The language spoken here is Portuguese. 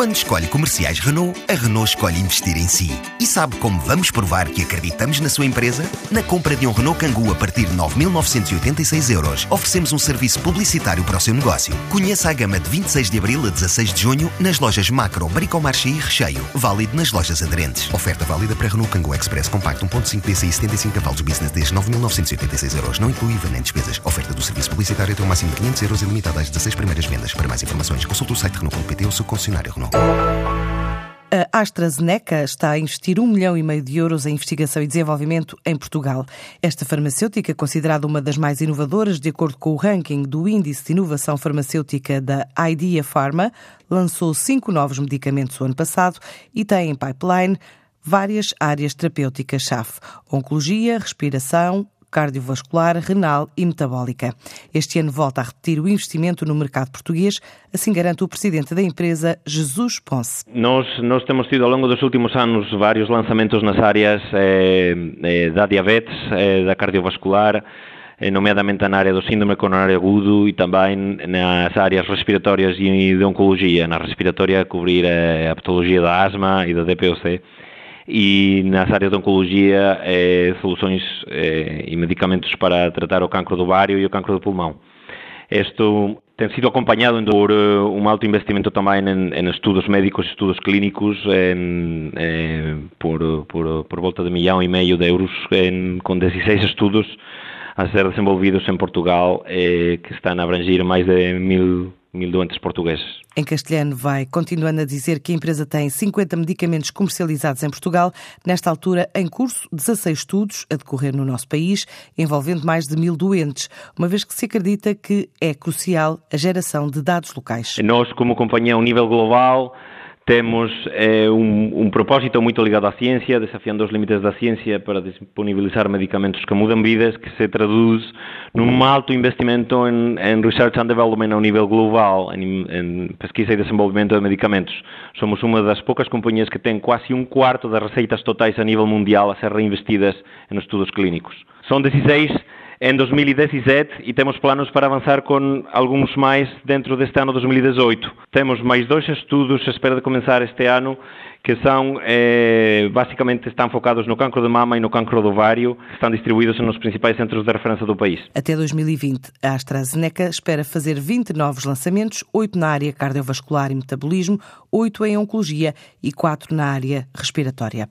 Quando escolhe comerciais Renault, a Renault escolhe investir em si. E sabe como vamos provar que acreditamos na sua empresa? Na compra de um Renault Kangoo a partir de 9.986 euros, oferecemos um serviço publicitário para o seu negócio. Conheça a gama de 26 de abril a 16 de junho nas lojas Macro, Bricomarché e Recheio. Válido nas lojas aderentes. Oferta válida para Renault Kangoo Express Compacto 1.5 DCI 75 cavalos Business desde 9.986 euros. Não inclui IVA nem despesas. Oferta do serviço publicitário até o máximo de 500 euros e limitada às 16 primeiras vendas. Para mais informações, consulte o site Renault.pt ou seu concessionário Renault. A AstraZeneca está a investir um milhão e meio de euros em investigação e desenvolvimento em Portugal. Esta farmacêutica, considerada uma das mais inovadoras de acordo com o ranking do Índice de Inovação Farmacêutica da Idea Pharma, lançou cinco novos medicamentos o ano passado e tem em pipeline várias áreas terapêuticas-chave: oncologia, respiração, cardiovascular, renal e metabólica. Este ano volta a repetir o investimento no mercado português, assim garante o presidente da empresa, Jesus Ponce. Nós, nós temos tido ao longo dos últimos anos vários lançamentos nas áreas eh, eh, da diabetes, eh, da cardiovascular, eh, nomeadamente na área do síndrome coronário agudo e também nas áreas respiratórias e de oncologia. Na respiratória, cobrir eh, a patologia da asma e da DPOC e nas áreas de oncologia eh, soluções eh, e medicamentos para tratar o cancro do ovário e o cancro do pulmão. Isto tem sido acompanhado por uh, um alto investimento também em, em estudos médicos, estudos clínicos, em, eh, por, por, por, volta de milhão e meio de euros, em, com 16 estudos a ser desenvolvidos em Portugal, eh, que estão a abranger mais de mil mil doentes portugueses. Em castelhano, vai continuando a dizer que a empresa tem 50 medicamentos comercializados em Portugal. Nesta altura, em curso, 16 estudos a decorrer no nosso país, envolvendo mais de mil doentes, uma vez que se acredita que é crucial a geração de dados locais. Nós, como companhia a nível global, temos eh, um, um, propósito muito ligado à ciência, desafiando os limites da ciência para disponibilizar medicamentos que mudam vidas, que se traduz num alto investimento em, em research and development a nível global, em, em, pesquisa e desenvolvimento de medicamentos. Somos uma das poucas companhias que tem quase um quarto das receitas totais a nível mundial a ser reinvestidas em estudos clínicos. São 16 em 2017 e temos planos para avançar com alguns mais dentro deste ano 2018. Temos mais dois estudos espera de começar este ano que são eh, basicamente estão focados no cancro de mama e no cancro do ovário, estão distribuídos nos principais centros de referência do país. Até 2020, a AstraZeneca espera fazer 20 novos lançamentos, 8 na área cardiovascular e metabolismo, 8 em oncologia e 4 na área respiratória.